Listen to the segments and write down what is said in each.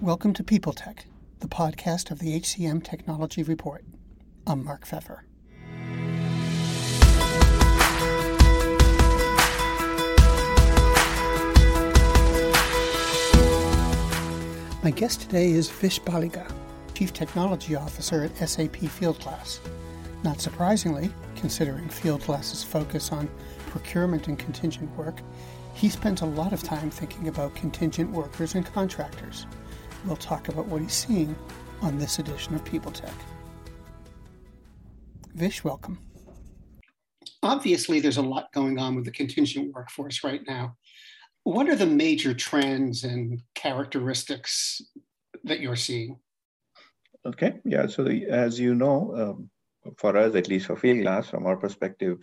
Welcome to People Tech, the podcast of the HCM Technology Report. I'm Mark Feffer. My guest today is Vish Baliga, Chief Technology Officer at SAP Fieldglass. Not surprisingly, considering Fieldglass's focus on procurement and contingent work, he spent a lot of time thinking about contingent workers and contractors we'll talk about what he's seeing on this edition of People Tech. Vish, welcome. Obviously, there's a lot going on with the contingent workforce right now. What are the major trends and characteristics that you're seeing? Okay, yeah. So, the, as you know, um, for us, at least for Fieldglass, from our perspective,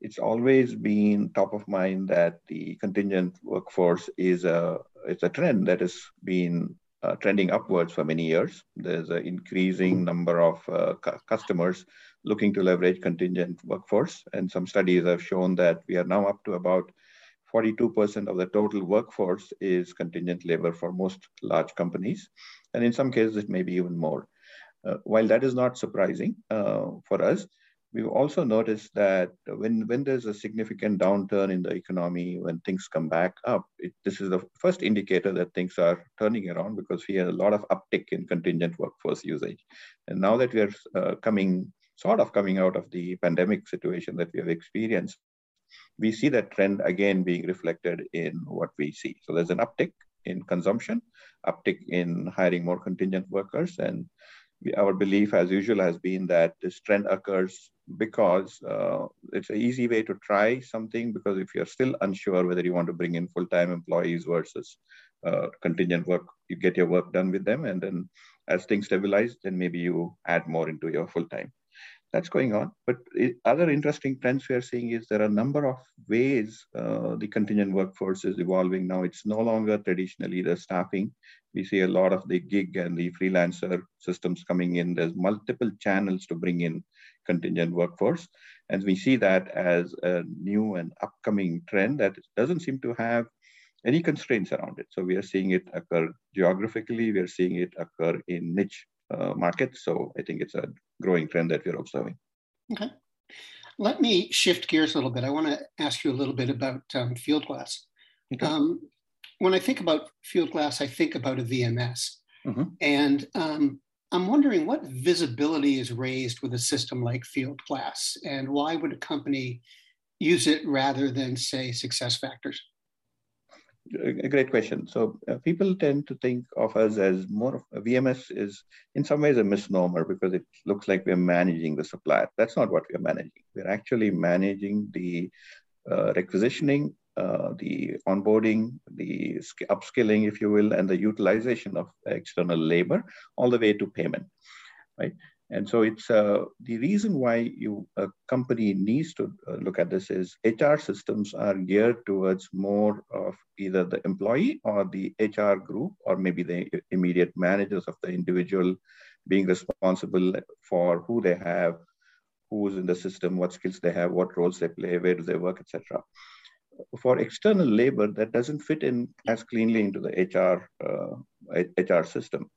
it's always been top of mind that the contingent workforce is a it's a trend that has been uh, trending upwards for many years. There's an increasing number of uh, cu- customers looking to leverage contingent workforce. And some studies have shown that we are now up to about 42% of the total workforce is contingent labor for most large companies. And in some cases, it may be even more. Uh, while that is not surprising uh, for us, We've also noticed that when, when there's a significant downturn in the economy, when things come back up, it, this is the first indicator that things are turning around because we had a lot of uptick in contingent workforce usage. And now that we are uh, coming, sort of coming out of the pandemic situation that we have experienced, we see that trend again being reflected in what we see. So there's an uptick in consumption, uptick in hiring more contingent workers, and our belief, as usual, has been that this trend occurs because uh, it's an easy way to try something. Because if you're still unsure whether you want to bring in full-time employees versus uh, contingent work, you get your work done with them, and then as things stabilize, then maybe you add more into your full-time that's going on. But it, other interesting trends we are seeing is there are a number of ways uh, the contingent workforce is evolving now. It's no longer traditionally the staffing. We see a lot of the gig and the freelancer systems coming in. There's multiple channels to bring in contingent workforce. And we see that as a new and upcoming trend that doesn't seem to have any constraints around it. So we are seeing it occur geographically, we are seeing it occur in niche uh, market. So I think it's a growing trend that we're observing. Okay. Let me shift gears a little bit. I want to ask you a little bit about um, Fieldglass. Okay. Um, when I think about Fieldglass, I think about a VMS. Mm-hmm. And um, I'm wondering what visibility is raised with a system like Fieldglass and why would a company use it rather than, say, SuccessFactors? A great question. So uh, people tend to think of us as more of a VMS is in some ways a misnomer because it looks like we're managing the supplier. That's not what we're managing. We're actually managing the uh, requisitioning, uh, the onboarding, the upskilling, if you will, and the utilization of external labor all the way to payment, right? And so it's uh, the reason why you a company needs to uh, look at this is HR systems are geared towards more of either the employee or the HR group or maybe the immediate managers of the individual being responsible for who they have, who's in the system, what skills they have, what roles they play, where do they work, etc. For external labor, that doesn't fit in as cleanly into the HR uh, HR system.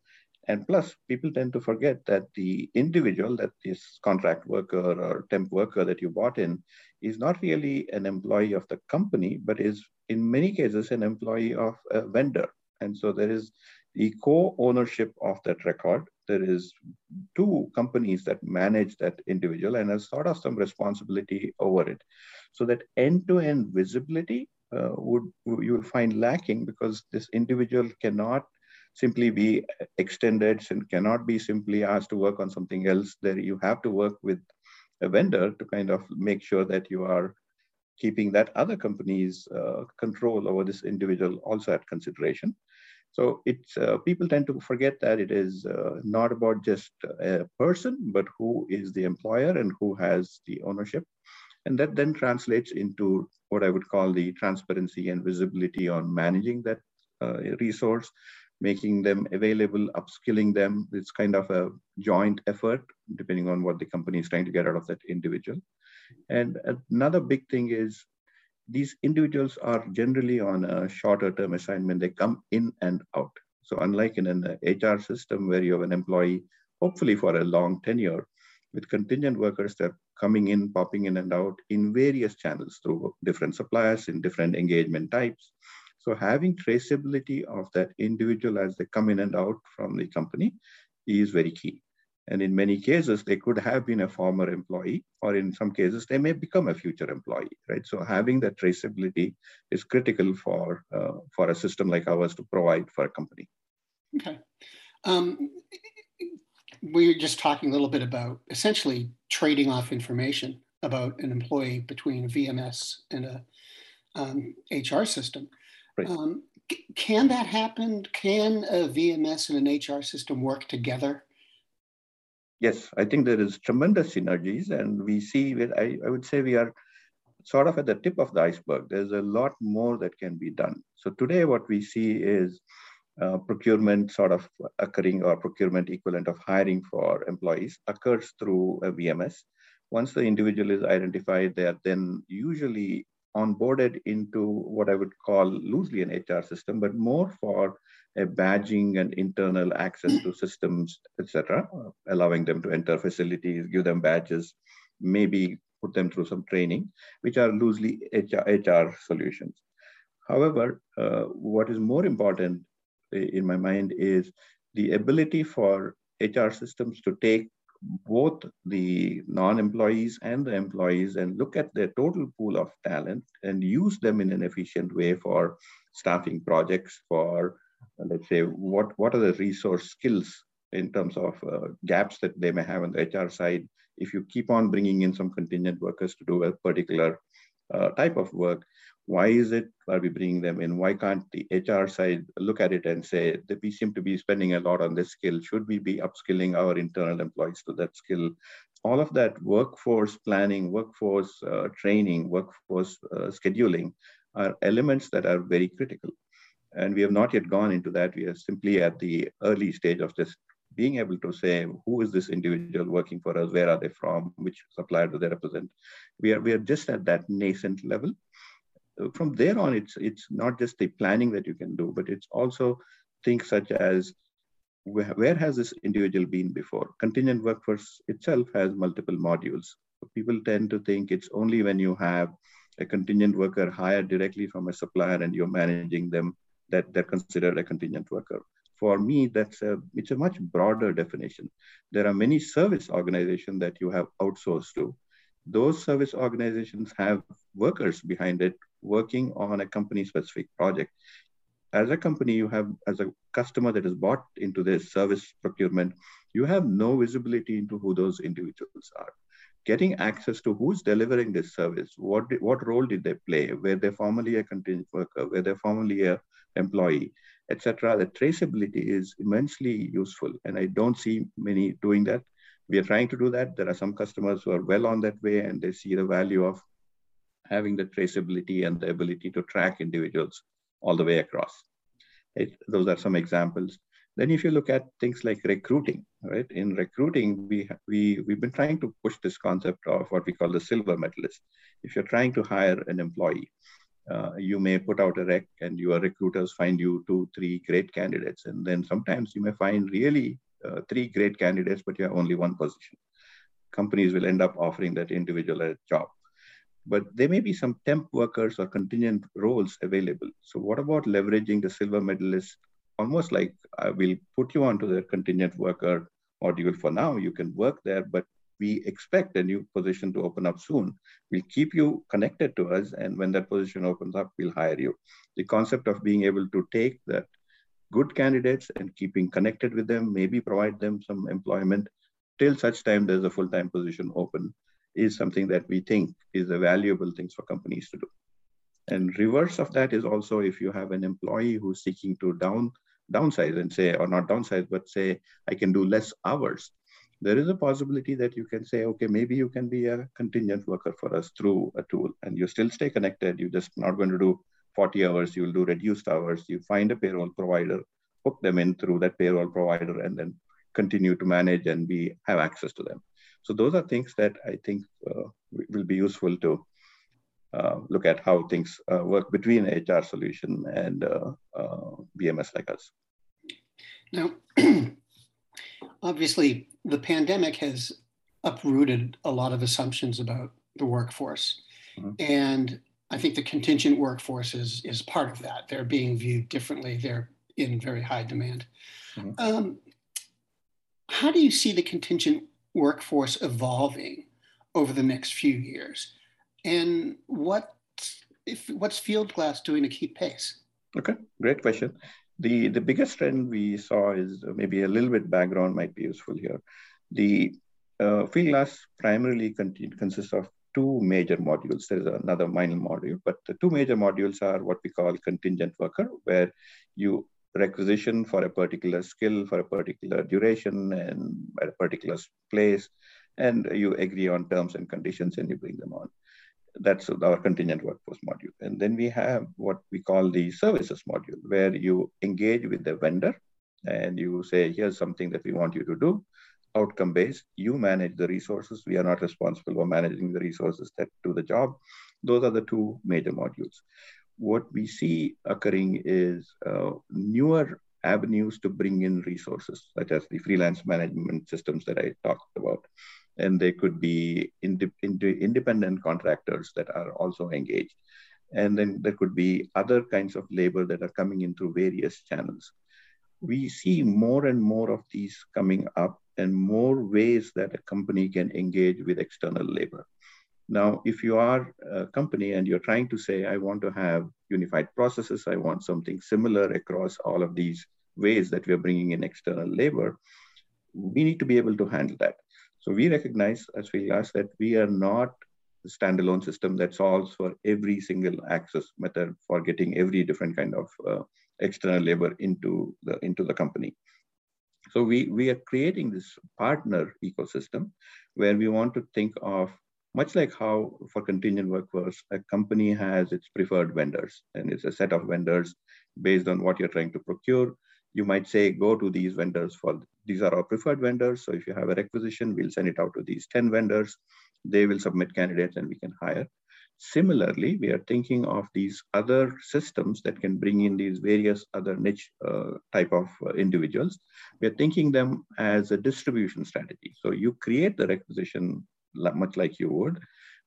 And plus, people tend to forget that the individual, that this contract worker or temp worker that you bought in, is not really an employee of the company, but is in many cases an employee of a vendor. And so there is the co-ownership of that record. There is two companies that manage that individual and has sort of some responsibility over it. So that end-to-end visibility uh, would you will find lacking because this individual cannot simply be extended and cannot be simply asked to work on something else. There you have to work with a vendor to kind of make sure that you are keeping that other company's uh, control over this individual also at consideration. So it's uh, people tend to forget that it is uh, not about just a person, but who is the employer and who has the ownership. And that then translates into what I would call the transparency and visibility on managing that uh, resource, making them available, upskilling them. It's kind of a joint effort, depending on what the company is trying to get out of that individual. And another big thing is these individuals are generally on a shorter term assignment. They come in and out. So unlike in an HR system where you have an employee, hopefully for a long tenure, with contingent workers they're coming in, popping in and out in various channels through different suppliers in different engagement types. So having traceability of that individual as they come in and out from the company is very key. And in many cases, they could have been a former employee, or in some cases, they may become a future employee, right? So having that traceability is critical for, uh, for a system like ours to provide for a company. Okay. Um, we are just talking a little bit about essentially trading off information about an employee between a VMS and a um, HR system. Right. Um, can that happen? Can a VMS and an HR system work together? Yes, I think there is tremendous synergies, and we see. I, I would say we are sort of at the tip of the iceberg. There's a lot more that can be done. So today, what we see is uh, procurement sort of occurring or procurement equivalent of hiring for employees occurs through a VMS. Once the individual is identified, they are then usually onboarded into what I would call loosely an HR system, but more for a badging and internal access to systems, etc., allowing them to enter facilities, give them badges, maybe put them through some training, which are loosely HR, HR solutions. However, uh, what is more important in my mind is the ability for HR systems to take both the non-employees and the employees and look at their total pool of talent and use them in an efficient way for staffing projects for let's say what what are the resource skills in terms of uh, gaps that they may have on the hr side. If you keep on bringing in some contingent workers to do a particular uh, type of work why is it are we bringing them in? Why can't the hr side look at it and say that we seem to be spending a lot on this skill? Should we be upskilling our internal employees to that skill? All of that workforce planning workforce uh, training workforce uh, scheduling are elements that are very critical. And we have not yet gone into that. We are simply at the early stage of just being able to say who is this individual working for us where are they from which supplier do they represent we are we are just at that nascent level from there on, it's it's not just the planning that you can do, but it's also things such as where, where has this individual been before? Contingent workforce itself has multiple modules. People tend to think it's only when you have a contingent worker hired directly from a supplier and you're managing them that they're considered a contingent worker. For me, that's a it's a much broader definition. There are many service organizations that you have outsourced to. Those service organizations have workers behind it working on a company specific project. As a company, you have, as a customer that is bought into this service procurement, you have no visibility into who those individuals are. Getting access to who's delivering this service, what, what role did they play, were they formerly a contingent worker, were they formerly a employee, etc. The traceability is immensely useful, and I don't see many doing that. We are trying to do that. There are some customers who are well on that way, and they see the value of having the traceability and the ability to track individuals all the way across. It, those are some examples. Then if you look at things like recruiting, right? In recruiting, we, we, we've been trying to push this concept of what we call the silver medalist. If you're trying to hire an employee, uh, you may put out a rec and your recruiters find you two, three great candidates. And then sometimes you may find really uh, three great candidates, but you have only one position. Companies will end up offering that individual a job but there may be some temp workers or contingent roles available. So what about leveraging the silver medalist almost like I will put you onto the contingent worker module for now. You can work there, but we expect a new position to open up soon. We'll keep you connected to us, and when that position opens up, we'll hire you. The concept of being able to take that good candidates and keeping connected with them, maybe provide them some employment till such time there's a full-time position open is something that we think is a valuable thing for companies to do. And reverse of that is also if you have an employee who's seeking to down downsize and say, or not downsize, but say, I can do less hours. There is a possibility that you can say, okay, maybe you can be a contingent worker for us through a tool and you still stay connected. You're just not going to do 40 hours, you'll do reduced hours. You find a payroll provider, hook them in through that payroll provider, and then continue to manage and be have access to them. So those are things that I think uh, will be useful to look at how things uh, work between HR solution and VMS like us. Now, obviously, the pandemic has uprooted a lot of assumptions about the workforce. Mm-hmm. And I think the contingent workforce is, is part of that. They're being viewed differently, they're in very high demand. Mm-hmm. Um, how do you see the contingent workforce evolving over the next few years? And what if, what's Fieldglass doing to keep pace? Okay, great question. The, the biggest trend we saw is uh, maybe a little bit background might be useful here. The uh, Fieldglass primarily consists of two major modules. There is another minor module, but the two major modules are what we call contingent worker, where you requisition for a particular skill for a particular duration and at a particular place, and you agree on terms and conditions and you bring them on. That's our contingent workforce module. And then we have what we call the services module, where you engage with the vendor and you say, here's something that we want you to do outcome based. You manage the resources. We are not responsible for managing the resources that do the job. Those are the two major modules. What we see occurring is uh, newer avenues to bring in resources, such as the freelance management systems that I talked about. And they could be ind- ind- independent contractors that are also engaged. And then there could be other kinds of labor that are coming in through various channels. We see more and more of these coming up and more ways that a company can engage with external labor. Now, if you are a company and you're trying to say, I want to have unified processes, I want something similar across all of these ways that we're bringing in external labor, we need to be able to handle that. So we recognize as we Fieldglass that we are not a standalone system that solves for every single access method for getting every different kind of uh, external labor into the into the company. So we, we are creating this partner ecosystem where we want to think of much like how for contingent workforce, a company has its preferred vendors and it's a set of vendors based on what you're trying to procure. You might say, go to these vendors for these are our preferred vendors. So if you have a requisition, we'll send it out to these 10 vendors. They will submit candidates and we can hire. Similarly, we are thinking of these other systems that can bring in these various other niche uh, type of uh, individuals. We are thinking them as a distribution strategy. So you create the requisition much like you would,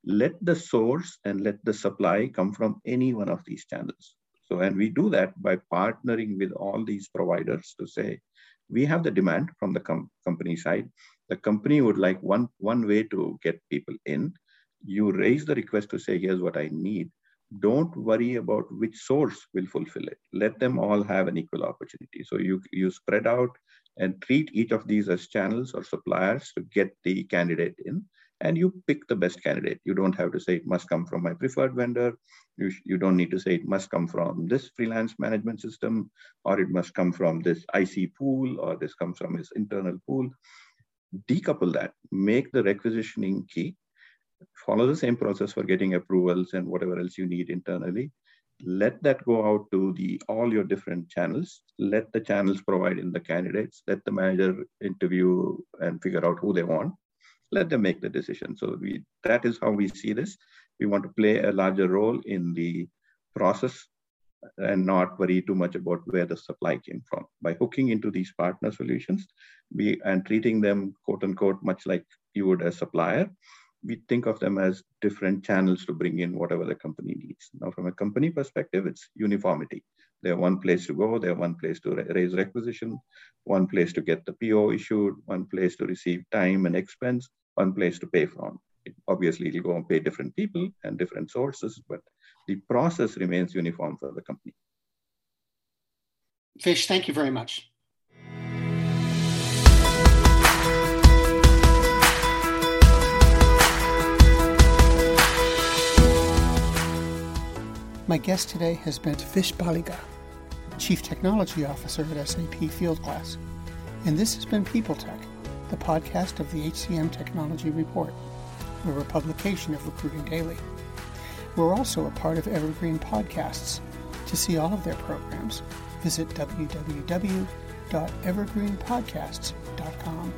let the source and let the supply come from any one of these channels. So, and we do that by partnering with all these providers to say, we have the demand from the com company side. The company would like one, one way to get people in you raise the request to say, here's what I need. Don't worry about which source will fulfill it. Let them all have an equal opportunity. So you, you spread out and treat each of these as channels or suppliers to get the candidate in and you pick the best candidate. You don't have to say it must come from my preferred vendor. You, you don't need to say it must come from this freelance management system, or it must come from this IC pool, or this comes from his internal pool. Decouple that, make the requisitioning key, follow the same process for getting approvals and whatever else you need internally let that go out to the all your different channels let the channels provide in the candidates let the manager interview and figure out who they want let them make the decision. So we that is how we see this. We want to play a larger role in the process and not worry too much about where the supply came from. By hooking into these partner solutions we and treating them quote unquote much like you would a supplier we think of them as different channels to bring in whatever the company needs. Now, from a company perspective, it's uniformity. They have one place to go, they have one place to raise requisition, one place to get the PO issued, one place to receive time and expense, one place to pay from. It, obviously, it'll go and pay different people and different sources, but the process remains uniform for the company. Vish, thank you very much. My guest today has been Vish Baliga, Chief Technology Officer at SAP Fieldglass. And this has been People Tech, the podcast of the HCM Technology Report. We're a publication of Recruiting Daily. We're also a part of Evergreen Podcasts. To see all of their programs, visit www.evergreenpodcasts.com.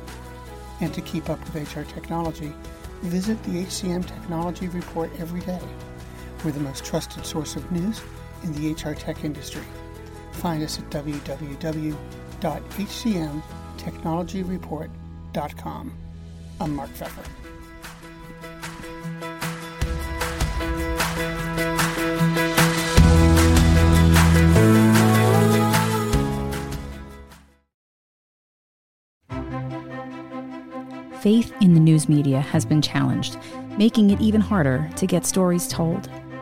And to keep up with HR technology, visit the HCM Technology Report every day we're the most trusted source of news in the HR tech industry. Find us at www.hcmtechnologyreport.com. I'm Mark Feffer. Faith in the news media has been challenged, making it even harder to get stories told.